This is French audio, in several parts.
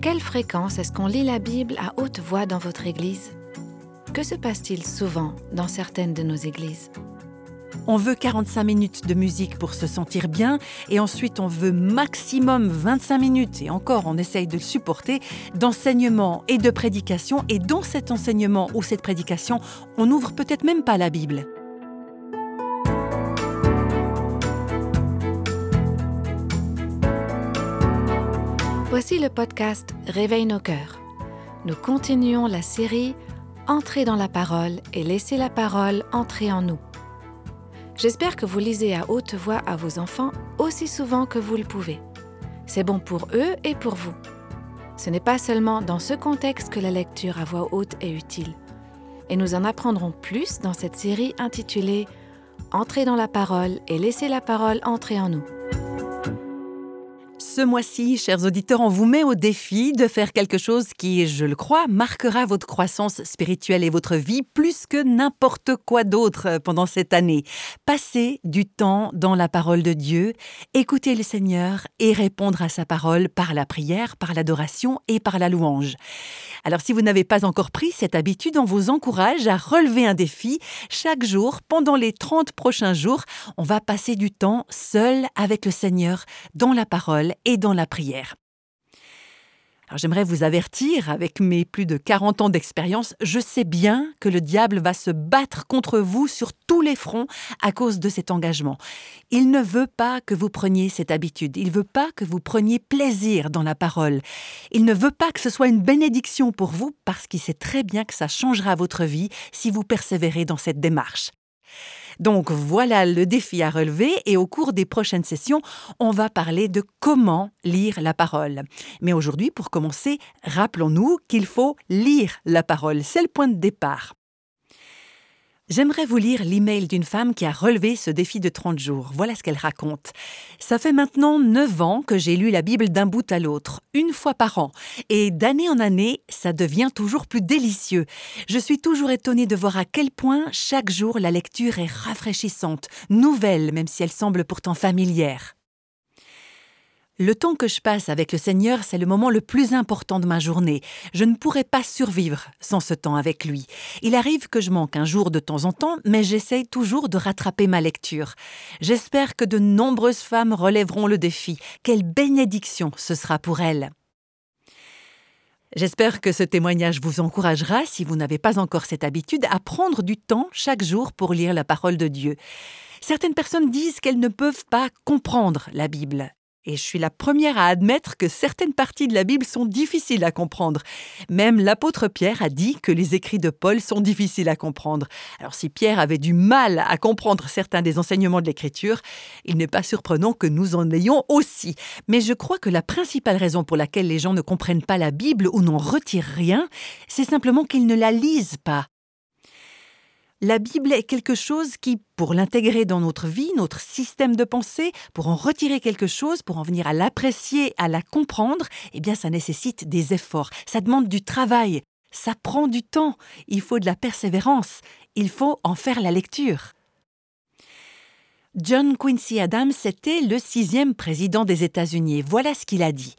quelle fréquence est-ce qu'on lit la Bible à haute voix dans votre Église? Que se passe-t-il souvent dans certaines de nos églises? On veut 45 minutes de musique pour se sentir bien et ensuite on veut maximum 25 minutes et encore on essaye de le supporter d'enseignement et de prédication et dans cet enseignement ou cette prédication on n'ouvre peut-être même pas la Bible. Voici le podcast Réveille nos cœurs. Nous continuons la série Entrer dans la parole et laisser la parole entrer en nous. J'espère que vous lisez à haute voix à vos enfants aussi souvent que vous le pouvez. C'est bon pour eux et pour vous. Ce n'est pas seulement dans ce contexte que la lecture à voix haute est utile. Et nous en apprendrons plus dans cette série intitulée Entrer dans la parole et laisser la parole entrer en nous. Ce mois-ci, chers auditeurs, on vous met au défi de faire quelque chose qui, je le crois, marquera votre croissance spirituelle et votre vie plus que n'importe quoi d'autre pendant cette année. Passez du temps dans la parole de Dieu, écouter le Seigneur et répondre à sa parole par la prière, par l'adoration et par la louange. Alors si vous n'avez pas encore pris cette habitude, on vous encourage à relever un défi. Chaque jour, pendant les 30 prochains jours, on va passer du temps seul avec le Seigneur dans la parole et dans la prière. Alors j'aimerais vous avertir, avec mes plus de 40 ans d'expérience, je sais bien que le diable va se battre contre vous sur tous les fronts à cause de cet engagement. Il ne veut pas que vous preniez cette habitude, il ne veut pas que vous preniez plaisir dans la parole. Il ne veut pas que ce soit une bénédiction pour vous parce qu'il sait très bien que ça changera votre vie si vous persévérez dans cette démarche. Donc voilà le défi à relever et au cours des prochaines sessions, on va parler de comment lire la parole. Mais aujourd'hui, pour commencer, rappelons-nous qu'il faut lire la parole. C'est le point de départ. J'aimerais vous lire l'email d'une femme qui a relevé ce défi de 30 jours. Voilà ce qu'elle raconte. Ça fait maintenant 9 ans que j'ai lu la Bible d'un bout à l'autre, une fois par an. Et d'année en année, ça devient toujours plus délicieux. Je suis toujours étonnée de voir à quel point chaque jour la lecture est rafraîchissante, nouvelle, même si elle semble pourtant familière. Le temps que je passe avec le Seigneur, c'est le moment le plus important de ma journée. Je ne pourrais pas survivre sans ce temps avec lui. Il arrive que je manque un jour de temps en temps, mais j'essaye toujours de rattraper ma lecture. J'espère que de nombreuses femmes relèveront le défi. Quelle bénédiction ce sera pour elles. J'espère que ce témoignage vous encouragera, si vous n'avez pas encore cette habitude, à prendre du temps chaque jour pour lire la parole de Dieu. Certaines personnes disent qu'elles ne peuvent pas comprendre la Bible. Et je suis la première à admettre que certaines parties de la Bible sont difficiles à comprendre. Même l'apôtre Pierre a dit que les écrits de Paul sont difficiles à comprendre. Alors si Pierre avait du mal à comprendre certains des enseignements de l'Écriture, il n'est pas surprenant que nous en ayons aussi. Mais je crois que la principale raison pour laquelle les gens ne comprennent pas la Bible ou n'en retirent rien, c'est simplement qu'ils ne la lisent pas. La Bible est quelque chose qui, pour l'intégrer dans notre vie, notre système de pensée, pour en retirer quelque chose, pour en venir à l'apprécier, à la comprendre, eh bien ça nécessite des efforts, ça demande du travail, ça prend du temps, il faut de la persévérance, il faut en faire la lecture. John Quincy Adams était le sixième président des États-Unis. Voilà ce qu'il a dit.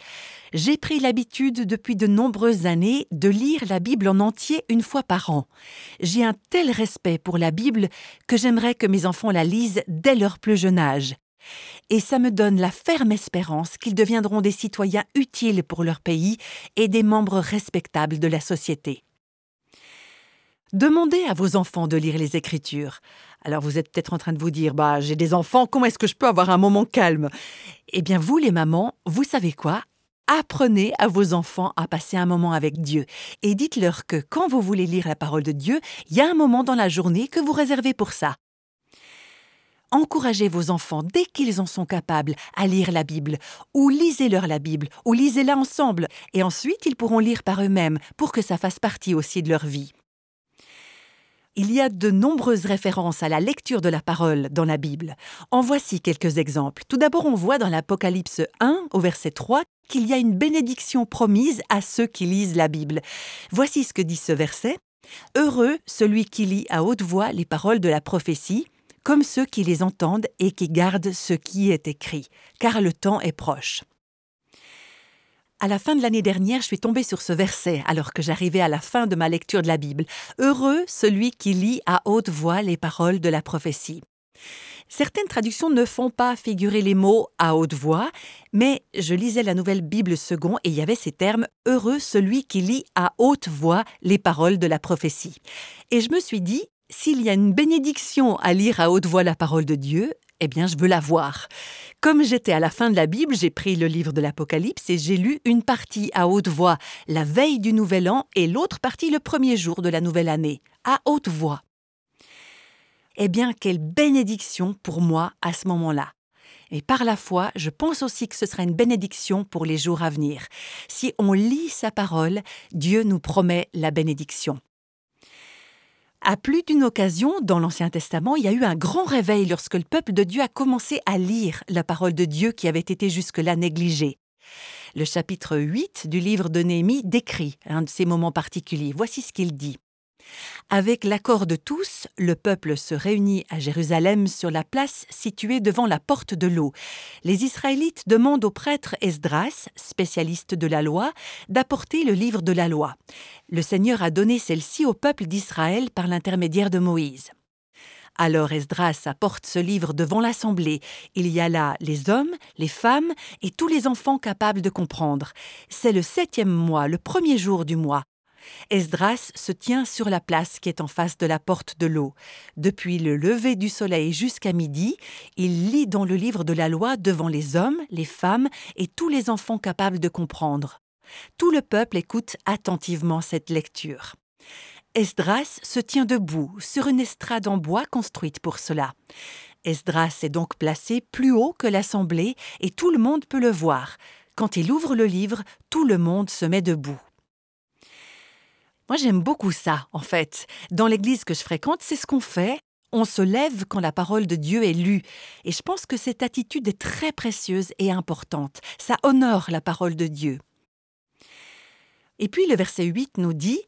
J'ai pris l'habitude depuis de nombreuses années de lire la Bible en entier une fois par an. J'ai un tel respect pour la Bible que j'aimerais que mes enfants la lisent dès leur plus jeune âge. Et ça me donne la ferme espérance qu'ils deviendront des citoyens utiles pour leur pays et des membres respectables de la société. Demandez à vos enfants de lire les Écritures. Alors vous êtes peut-être en train de vous dire, bah j'ai des enfants, comment est-ce que je peux avoir un moment calme? Eh bien vous les mamans, vous savez quoi? Apprenez à vos enfants à passer un moment avec Dieu et dites-leur que quand vous voulez lire la parole de Dieu, il y a un moment dans la journée que vous réservez pour ça. Encouragez vos enfants dès qu'ils en sont capables à lire la Bible, ou lisez-leur la Bible, ou lisez-la ensemble, et ensuite ils pourront lire par eux-mêmes pour que ça fasse partie aussi de leur vie. Il y a de nombreuses références à la lecture de la parole dans la Bible. En voici quelques exemples. Tout d'abord, on voit dans l'Apocalypse 1, au verset 3, qu'il y a une bénédiction promise à ceux qui lisent la Bible. Voici ce que dit ce verset. Heureux celui qui lit à haute voix les paroles de la prophétie, comme ceux qui les entendent et qui gardent ce qui est écrit, car le temps est proche. À la fin de l'année dernière, je suis tombée sur ce verset alors que j'arrivais à la fin de ma lecture de la Bible. Heureux celui qui lit à haute voix les paroles de la prophétie. Certaines traductions ne font pas figurer les mots à haute voix, mais je lisais la nouvelle Bible second et il y avait ces termes Heureux celui qui lit à haute voix les paroles de la prophétie. Et je me suis dit, s'il y a une bénédiction à lire à haute voix la parole de Dieu, eh bien, je veux la voir. Comme j'étais à la fin de la Bible, j'ai pris le livre de l'Apocalypse et j'ai lu une partie à haute voix la veille du Nouvel An et l'autre partie le premier jour de la nouvelle année, à haute voix. Eh bien, quelle bénédiction pour moi à ce moment-là. Et par la foi, je pense aussi que ce sera une bénédiction pour les jours à venir. Si on lit sa parole, Dieu nous promet la bénédiction. À plus d'une occasion, dans l'Ancien Testament, il y a eu un grand réveil lorsque le peuple de Dieu a commencé à lire la parole de Dieu qui avait été jusque-là négligée. Le chapitre 8 du livre de Néhémie décrit un de ces moments particuliers. Voici ce qu'il dit. Avec l'accord de tous, le peuple se réunit à Jérusalem sur la place située devant la porte de l'eau. Les Israélites demandent au prêtre Esdras, spécialiste de la loi, d'apporter le livre de la loi. Le Seigneur a donné celle-ci au peuple d'Israël par l'intermédiaire de Moïse. Alors Esdras apporte ce livre devant l'assemblée. Il y a là les hommes, les femmes et tous les enfants capables de comprendre. C'est le septième mois, le premier jour du mois. Esdras se tient sur la place qui est en face de la porte de l'eau. Depuis le lever du soleil jusqu'à midi, il lit dans le livre de la loi devant les hommes, les femmes et tous les enfants capables de comprendre. Tout le peuple écoute attentivement cette lecture. Esdras se tient debout sur une estrade en bois construite pour cela. Esdras est donc placé plus haut que l'assemblée et tout le monde peut le voir. Quand il ouvre le livre, tout le monde se met debout. Moi, j'aime beaucoup ça, en fait. Dans l'église que je fréquente, c'est ce qu'on fait. On se lève quand la parole de Dieu est lue. Et je pense que cette attitude est très précieuse et importante. Ça honore la parole de Dieu. Et puis le verset 8 nous dit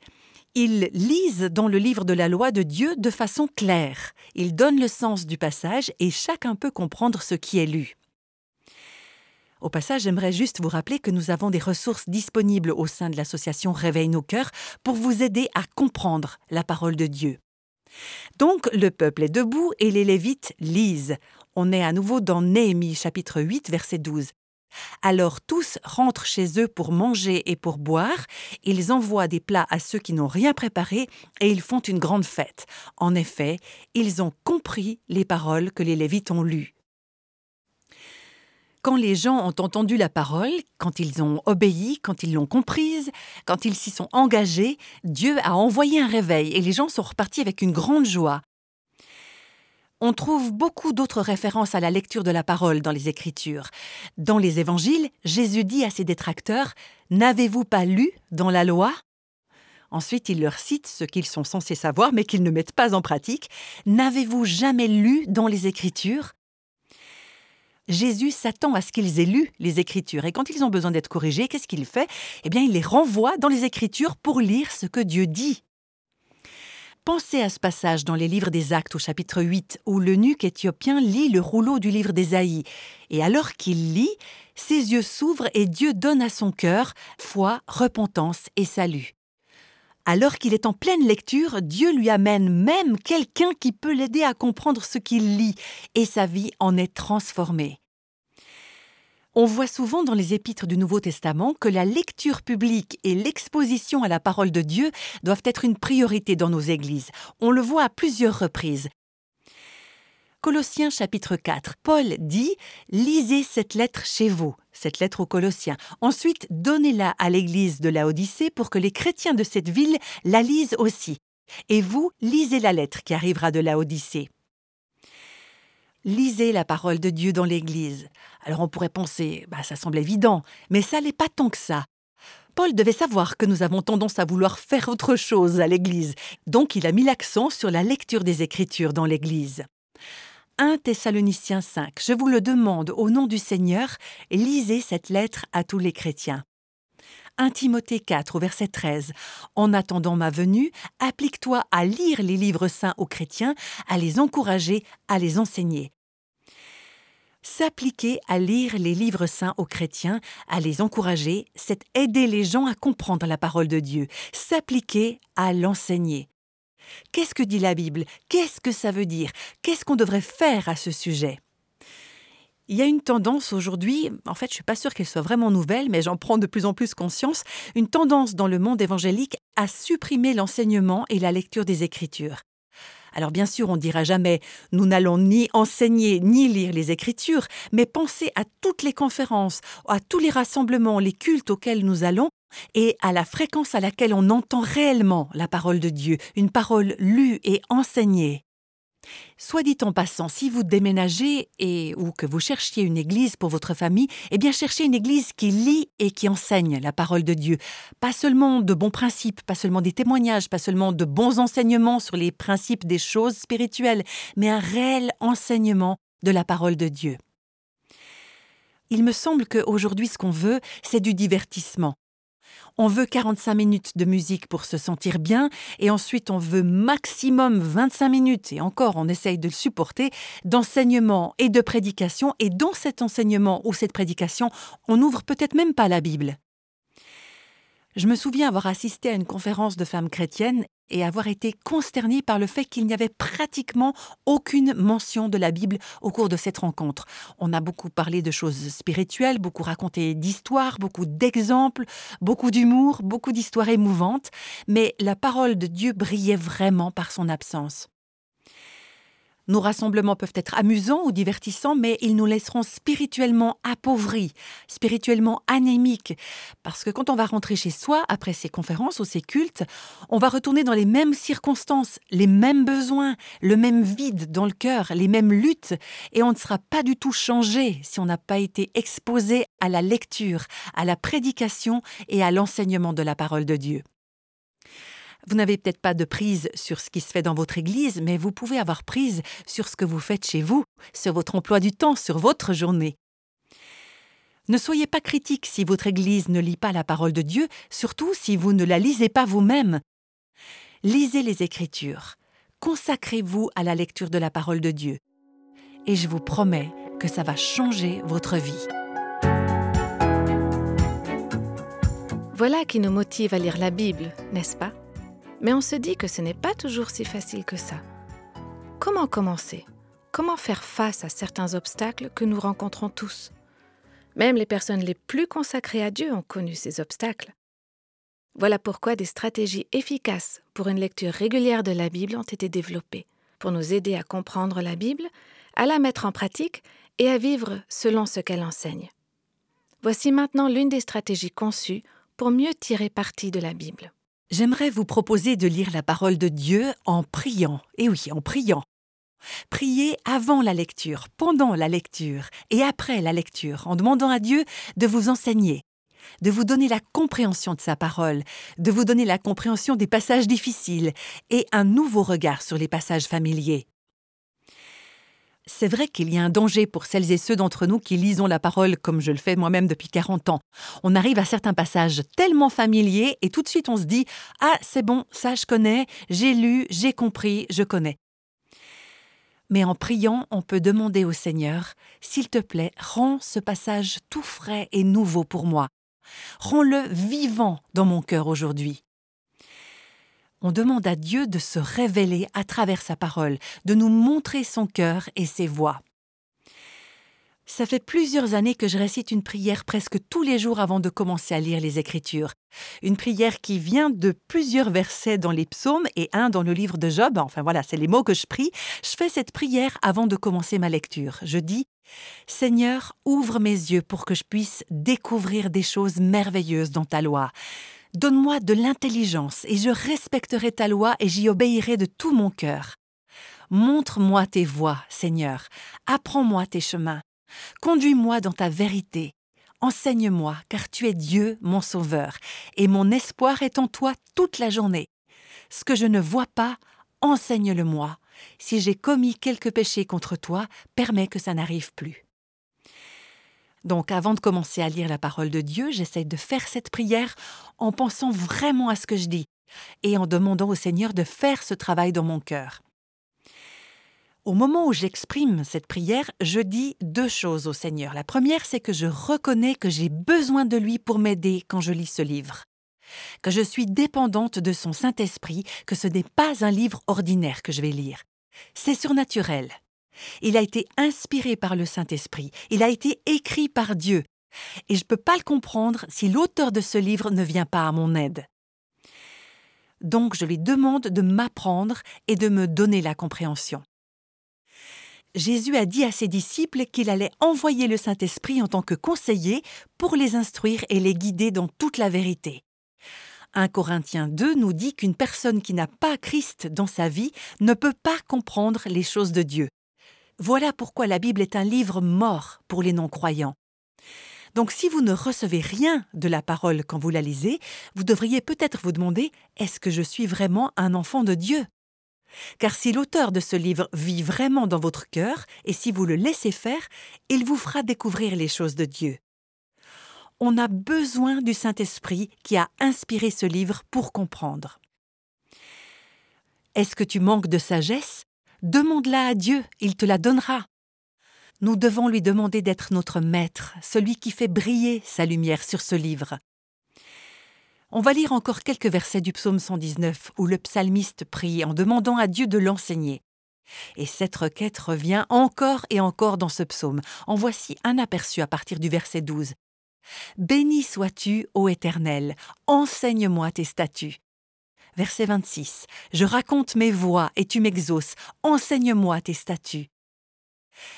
Ils lisent dans le livre de la loi de Dieu de façon claire. Ils donnent le sens du passage et chacun peut comprendre ce qui est lu. Au passage, j'aimerais juste vous rappeler que nous avons des ressources disponibles au sein de l'association Réveille nos cœurs pour vous aider à comprendre la parole de Dieu. Donc le peuple est debout et les Lévites lisent. On est à nouveau dans Néhémie chapitre 8 verset 12. Alors tous rentrent chez eux pour manger et pour boire, ils envoient des plats à ceux qui n'ont rien préparé et ils font une grande fête. En effet, ils ont compris les paroles que les Lévites ont lues. Quand les gens ont entendu la parole, quand ils ont obéi, quand ils l'ont comprise, quand ils s'y sont engagés, Dieu a envoyé un réveil et les gens sont repartis avec une grande joie. On trouve beaucoup d'autres références à la lecture de la parole dans les Écritures. Dans les Évangiles, Jésus dit à ses détracteurs N'avez-vous pas lu dans la loi? Ensuite, il leur cite ce qu'ils sont censés savoir mais qu'ils ne mettent pas en pratique. N'avez-vous jamais lu dans les Écritures? Jésus s'attend à ce qu'ils aient lu les Écritures. Et quand ils ont besoin d'être corrigés, qu'est-ce qu'il fait? Eh bien, il les renvoie dans les Écritures pour lire ce que Dieu dit. Pensez à ce passage dans les livres des Actes au chapitre 8 où l'eunuque éthiopien lit le rouleau du livre d'Ésaïe. Et alors qu'il lit, ses yeux s'ouvrent et Dieu donne à son cœur foi, repentance et salut. Alors qu'il est en pleine lecture, Dieu lui amène même quelqu'un qui peut l'aider à comprendre ce qu'il lit, et sa vie en est transformée. On voit souvent dans les épîtres du Nouveau Testament que la lecture publique et l'exposition à la parole de Dieu doivent être une priorité dans nos églises. On le voit à plusieurs reprises. Colossiens chapitre 4. Paul dit Lisez cette lettre chez vous, cette lettre aux Colossiens. Ensuite, donnez-la à l'église de la Odyssée pour que les chrétiens de cette ville la lisent aussi. Et vous, lisez la lettre qui arrivera de la Odyssée. Lisez la parole de Dieu dans l'église. Alors on pourrait penser, bah, ça semble évident, mais ça n'est pas tant que ça. Paul devait savoir que nous avons tendance à vouloir faire autre chose à l'Église, donc il a mis l'accent sur la lecture des Écritures dans l'Église. 1 Thessaloniciens 5. Je vous le demande au nom du Seigneur, lisez cette lettre à tous les chrétiens. 1 Timothée 4 au verset 13. En attendant ma venue, applique-toi à lire les livres saints aux chrétiens, à les encourager, à les enseigner. S'appliquer à lire les livres saints aux chrétiens, à les encourager, c'est aider les gens à comprendre la parole de Dieu, s'appliquer à l'enseigner. Qu'est-ce que dit la Bible? Qu'est-ce que ça veut dire? Qu'est-ce qu'on devrait faire à ce sujet? Il y a une tendance aujourd'hui, en fait je ne suis pas sûre qu'elle soit vraiment nouvelle, mais j'en prends de plus en plus conscience, une tendance dans le monde évangélique à supprimer l'enseignement et la lecture des Écritures. Alors bien sûr, on ne dira jamais nous n'allons ni enseigner ni lire les Écritures, mais pensez à toutes les conférences, à tous les rassemblements, les cultes auxquels nous allons, et à la fréquence à laquelle on entend réellement la parole de Dieu, une parole lue et enseignée. Soit dit en passant, si vous déménagez et ou que vous cherchiez une église pour votre famille, eh bien cherchez une église qui lit et qui enseigne la parole de Dieu. Pas seulement de bons principes, pas seulement des témoignages, pas seulement de bons enseignements sur les principes des choses spirituelles, mais un réel enseignement de la parole de Dieu. Il me semble qu'aujourd'hui, ce qu'on veut, c'est du divertissement. On veut 45 minutes de musique pour se sentir bien, et ensuite on veut maximum 25 minutes, et encore on essaye de le supporter, d'enseignement et de prédication, et dans cet enseignement ou cette prédication, on n'ouvre peut-être même pas la Bible. Je me souviens avoir assisté à une conférence de femmes chrétiennes et avoir été consternée par le fait qu'il n'y avait pratiquement aucune mention de la Bible au cours de cette rencontre. On a beaucoup parlé de choses spirituelles, beaucoup raconté d'histoires, beaucoup d'exemples, beaucoup d'humour, beaucoup d'histoires émouvantes, mais la parole de Dieu brillait vraiment par son absence. Nos rassemblements peuvent être amusants ou divertissants, mais ils nous laisseront spirituellement appauvris, spirituellement anémiques, parce que quand on va rentrer chez soi après ces conférences ou ces cultes, on va retourner dans les mêmes circonstances, les mêmes besoins, le même vide dans le cœur, les mêmes luttes, et on ne sera pas du tout changé si on n'a pas été exposé à la lecture, à la prédication et à l'enseignement de la parole de Dieu. Vous n'avez peut-être pas de prise sur ce qui se fait dans votre Église, mais vous pouvez avoir prise sur ce que vous faites chez vous, sur votre emploi du temps, sur votre journée. Ne soyez pas critique si votre Église ne lit pas la parole de Dieu, surtout si vous ne la lisez pas vous-même. Lisez les Écritures, consacrez-vous à la lecture de la parole de Dieu, et je vous promets que ça va changer votre vie. Voilà qui nous motive à lire la Bible, n'est-ce pas? Mais on se dit que ce n'est pas toujours si facile que ça. Comment commencer? Comment faire face à certains obstacles que nous rencontrons tous? Même les personnes les plus consacrées à Dieu ont connu ces obstacles. Voilà pourquoi des stratégies efficaces pour une lecture régulière de la Bible ont été développées, pour nous aider à comprendre la Bible, à la mettre en pratique et à vivre selon ce qu'elle enseigne. Voici maintenant l'une des stratégies conçues pour mieux tirer parti de la Bible. J'aimerais vous proposer de lire la parole de Dieu en priant. Et oui, en priant. Priez avant la lecture, pendant la lecture et après la lecture, en demandant à Dieu de vous enseigner, de vous donner la compréhension de sa parole, de vous donner la compréhension des passages difficiles et un nouveau regard sur les passages familiers. C'est vrai qu'il y a un danger pour celles et ceux d'entre nous qui lisons la parole comme je le fais moi-même depuis 40 ans. On arrive à certains passages tellement familiers et tout de suite on se dit Ah, c'est bon, ça je connais, j'ai lu, j'ai compris, je connais. Mais en priant, on peut demander au Seigneur S'il te plaît, rends ce passage tout frais et nouveau pour moi. Rends-le vivant dans mon cœur aujourd'hui on demande à Dieu de se révéler à travers sa parole, de nous montrer son cœur et ses voix. Ça fait plusieurs années que je récite une prière presque tous les jours avant de commencer à lire les Écritures. Une prière qui vient de plusieurs versets dans les psaumes et un dans le livre de Job. Enfin voilà, c'est les mots que je prie. Je fais cette prière avant de commencer ma lecture. Je dis Seigneur, ouvre mes yeux pour que je puisse découvrir des choses merveilleuses dans ta loi. Donne-moi de l'intelligence, et je respecterai ta loi, et j'y obéirai de tout mon cœur. Montre-moi tes voies, Seigneur, apprends-moi tes chemins, conduis-moi dans ta vérité, enseigne-moi, car tu es Dieu, mon Sauveur, et mon espoir est en toi toute la journée. Ce que je ne vois pas, enseigne-le-moi. Si j'ai commis quelque péché contre toi, permets que ça n'arrive plus. Donc avant de commencer à lire la parole de Dieu, j'essaie de faire cette prière en pensant vraiment à ce que je dis et en demandant au Seigneur de faire ce travail dans mon cœur. Au moment où j'exprime cette prière, je dis deux choses au Seigneur. La première, c'est que je reconnais que j'ai besoin de lui pour m'aider quand je lis ce livre que je suis dépendante de son Saint-Esprit, que ce n'est pas un livre ordinaire que je vais lire. C'est surnaturel. Il a été inspiré par le Saint-Esprit, il a été écrit par Dieu, et je ne peux pas le comprendre si l'auteur de ce livre ne vient pas à mon aide. Donc je lui demande de m'apprendre et de me donner la compréhension. Jésus a dit à ses disciples qu'il allait envoyer le Saint-Esprit en tant que conseiller pour les instruire et les guider dans toute la vérité. 1 Corinthiens 2 nous dit qu'une personne qui n'a pas Christ dans sa vie ne peut pas comprendre les choses de Dieu. Voilà pourquoi la Bible est un livre mort pour les non-croyants. Donc si vous ne recevez rien de la parole quand vous la lisez, vous devriez peut-être vous demander est-ce que je suis vraiment un enfant de Dieu? Car si l'auteur de ce livre vit vraiment dans votre cœur, et si vous le laissez faire, il vous fera découvrir les choses de Dieu on a besoin du Saint-Esprit qui a inspiré ce livre pour comprendre. Est-ce que tu manques de sagesse? Demande-la à Dieu, il te la donnera. Nous devons lui demander d'être notre maître, celui qui fait briller sa lumière sur ce livre. On va lire encore quelques versets du psaume 119 où le psalmiste prie en demandant à Dieu de l'enseigner. Et cette requête revient encore et encore dans ce psaume. En voici un aperçu à partir du verset 12. Béni sois-tu, ô Éternel, enseigne-moi tes statuts. Verset 26. Je raconte mes voies et tu m'exauces, enseigne-moi tes statuts.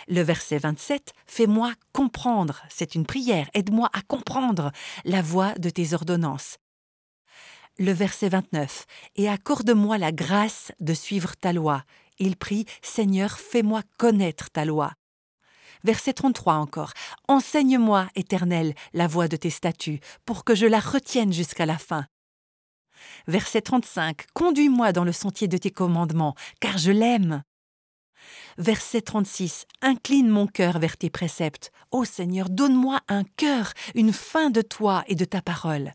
Le verset 27. Fais-moi comprendre, c'est une prière, aide-moi à comprendre la voie de tes ordonnances. Le verset 29. Et accorde-moi la grâce de suivre ta loi. Il prie, Seigneur, fais-moi connaître ta loi. Verset 33 encore. Enseigne-moi, Éternel, la voie de tes statuts, pour que je la retienne jusqu'à la fin. Verset 35. Conduis-moi dans le sentier de tes commandements, car je l'aime. Verset 36. Incline mon cœur vers tes préceptes. Ô Seigneur, donne-moi un cœur, une fin de toi et de ta parole.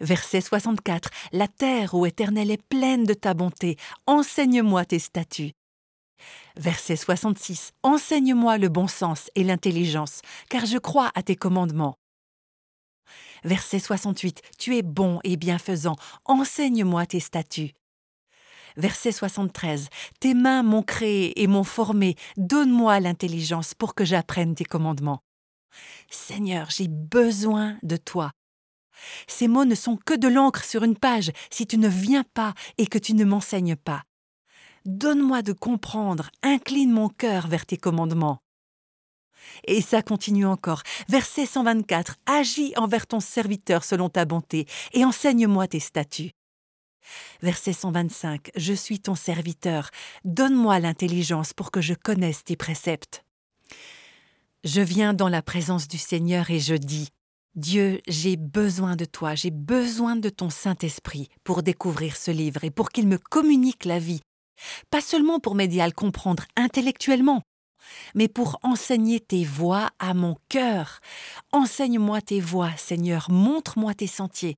Verset 64. La terre, ô Éternel, est pleine de ta bonté. Enseigne-moi tes statuts. Verset 66. Enseigne-moi le bon sens et l'intelligence, car je crois à tes commandements. Verset 68. Tu es bon et bienfaisant, enseigne-moi tes statuts. Verset 73. Tes mains m'ont créé et m'ont formé, donne-moi l'intelligence pour que j'apprenne tes commandements. Seigneur, j'ai besoin de toi. Ces mots ne sont que de l'encre sur une page si tu ne viens pas et que tu ne m'enseignes pas. Donne-moi de comprendre, incline mon cœur vers tes commandements. Et ça continue encore. Verset 124. Agis envers ton serviteur selon ta bonté, et enseigne-moi tes statuts. Verset 125. Je suis ton serviteur. Donne-moi l'intelligence pour que je connaisse tes préceptes. Je viens dans la présence du Seigneur et je dis Dieu, j'ai besoin de toi, j'ai besoin de ton Saint-Esprit pour découvrir ce livre et pour qu'il me communique la vie, pas seulement pour m'aider à le comprendre intellectuellement, mais pour enseigner tes voies à mon cœur. Enseigne-moi tes voies, Seigneur, montre-moi tes sentiers.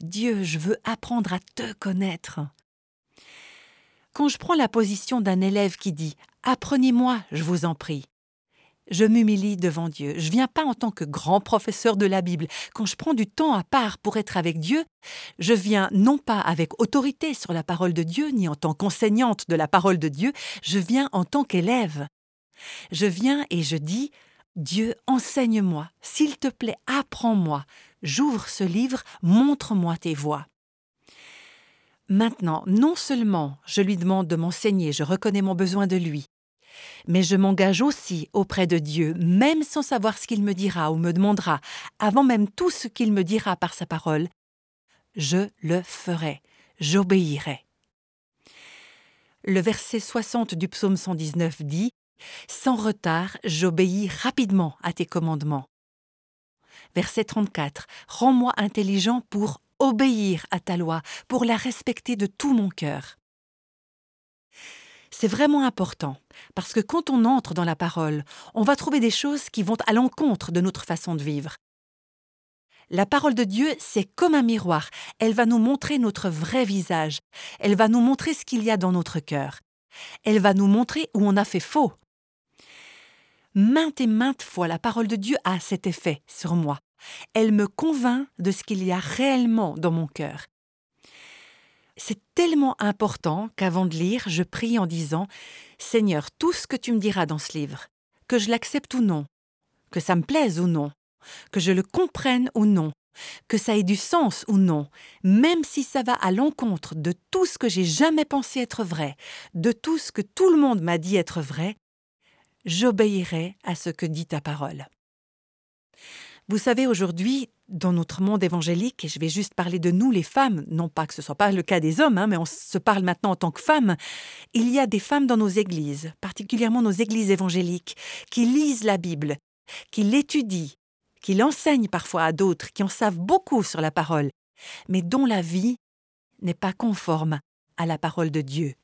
Dieu, je veux apprendre à te connaître. Quand je prends la position d'un élève qui dit Apprenez-moi, je vous en prie, je m'humilie devant Dieu. Je viens pas en tant que grand professeur de la Bible. Quand je prends du temps à part pour être avec Dieu, je viens non pas avec autorité sur la parole de Dieu, ni en tant qu'enseignante de la parole de Dieu, je viens en tant qu'élève. Je viens et je dis Dieu, enseigne-moi, s'il te plaît, apprends-moi, j'ouvre ce livre, montre-moi tes voies. Maintenant, non seulement je lui demande de m'enseigner, je reconnais mon besoin de lui, mais je m'engage aussi auprès de Dieu, même sans savoir ce qu'il me dira ou me demandera, avant même tout ce qu'il me dira par sa parole. Je le ferai, j'obéirai. Le verset 60 du psaume 119 dit Sans retard, j'obéis rapidement à tes commandements. Verset 34 Rends-moi intelligent pour obéir à ta loi, pour la respecter de tout mon cœur. C'est vraiment important, parce que quand on entre dans la parole, on va trouver des choses qui vont à l'encontre de notre façon de vivre. La parole de Dieu, c'est comme un miroir, elle va nous montrer notre vrai visage, elle va nous montrer ce qu'il y a dans notre cœur. Elle va nous montrer où on a fait faux. Maintes et maintes fois, la parole de Dieu a cet effet sur moi. Elle me convainc de ce qu'il y a réellement dans mon cœur. C'est tellement important qu'avant de lire, je prie en disant Seigneur, tout ce que tu me diras dans ce livre, que je l'accepte ou non, que ça me plaise ou non, que je le comprenne ou non, que ça ait du sens ou non, même si ça va à l'encontre de tout ce que j'ai jamais pensé être vrai, de tout ce que tout le monde m'a dit être vrai, j'obéirai à ce que dit ta parole. Vous savez, aujourd'hui, dans notre monde évangélique, et je vais juste parler de nous les femmes, non pas que ce soit pas le cas des hommes, hein, mais on se parle maintenant en tant que femmes, il y a des femmes dans nos églises, particulièrement nos églises évangéliques, qui lisent la Bible, qui l'étudient, qui l'enseignent parfois à d'autres, qui en savent beaucoup sur la parole, mais dont la vie n'est pas conforme à la parole de Dieu.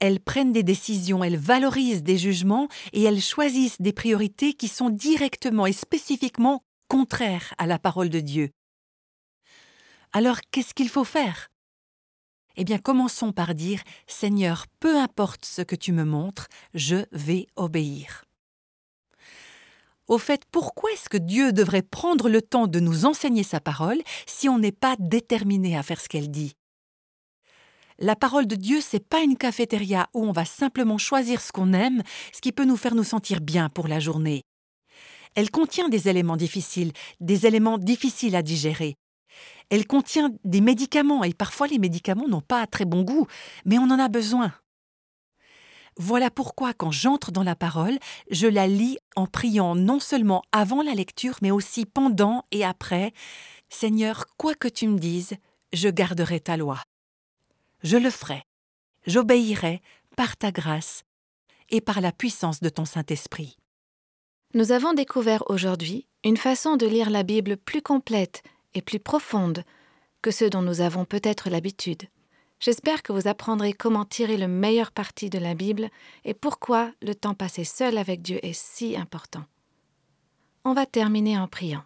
Elles prennent des décisions, elles valorisent des jugements et elles choisissent des priorités qui sont directement et spécifiquement contraires à la parole de Dieu. Alors qu'est-ce qu'il faut faire? Eh bien commençons par dire Seigneur, peu importe ce que tu me montres, je vais obéir. Au fait, pourquoi est-ce que Dieu devrait prendre le temps de nous enseigner sa parole si on n'est pas déterminé à faire ce qu'elle dit? La parole de Dieu, c'est pas une cafétéria où on va simplement choisir ce qu'on aime, ce qui peut nous faire nous sentir bien pour la journée. Elle contient des éléments difficiles, des éléments difficiles à digérer. Elle contient des médicaments, et parfois les médicaments n'ont pas très bon goût, mais on en a besoin. Voilà pourquoi quand j'entre dans la parole, je la lis en priant non seulement avant la lecture, mais aussi pendant et après. Seigneur, quoi que tu me dises, je garderai ta loi. Je le ferai. J'obéirai par ta grâce et par la puissance de ton Saint-Esprit. Nous avons découvert aujourd'hui une façon de lire la Bible plus complète et plus profonde que ce dont nous avons peut-être l'habitude. J'espère que vous apprendrez comment tirer le meilleur parti de la Bible et pourquoi le temps passé seul avec Dieu est si important. On va terminer en priant.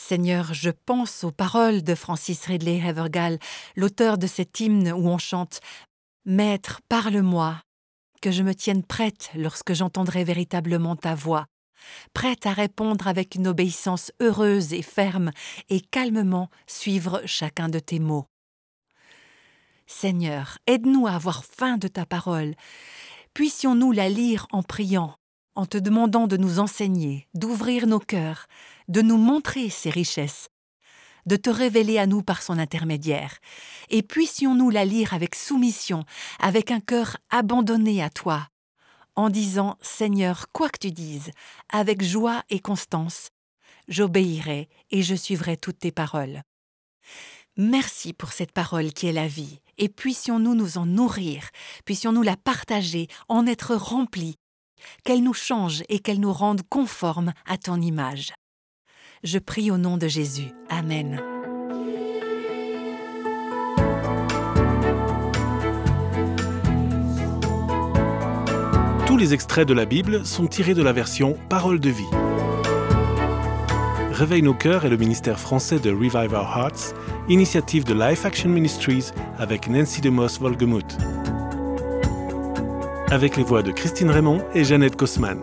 Seigneur, je pense aux paroles de Francis Ridley Havergal, l'auteur de cet hymne où on chante Maître, parle-moi, que je me tienne prête lorsque j'entendrai véritablement ta voix, prête à répondre avec une obéissance heureuse et ferme, et calmement suivre chacun de tes mots. Seigneur, aide-nous à avoir faim de ta parole. Puissions-nous la lire en priant, en te demandant de nous enseigner, d'ouvrir nos cœurs, de nous montrer ses richesses, de te révéler à nous par son intermédiaire, et puissions-nous la lire avec soumission, avec un cœur abandonné à toi, en disant Seigneur, quoi que tu dises, avec joie et constance, j'obéirai et je suivrai toutes tes paroles. Merci pour cette parole qui est la vie, et puissions-nous nous en nourrir, puissions-nous la partager, en être remplis, qu'elle nous change et qu'elle nous rende conformes à ton image. Je prie au nom de Jésus. Amen. Tous les extraits de la Bible sont tirés de la version Parole de vie. Réveille nos cœurs est le ministère français de Revive Our Hearts, initiative de Life Action Ministries avec Nancy DeMoss Volgemuth. Avec les voix de Christine Raymond et Jeannette Kosman.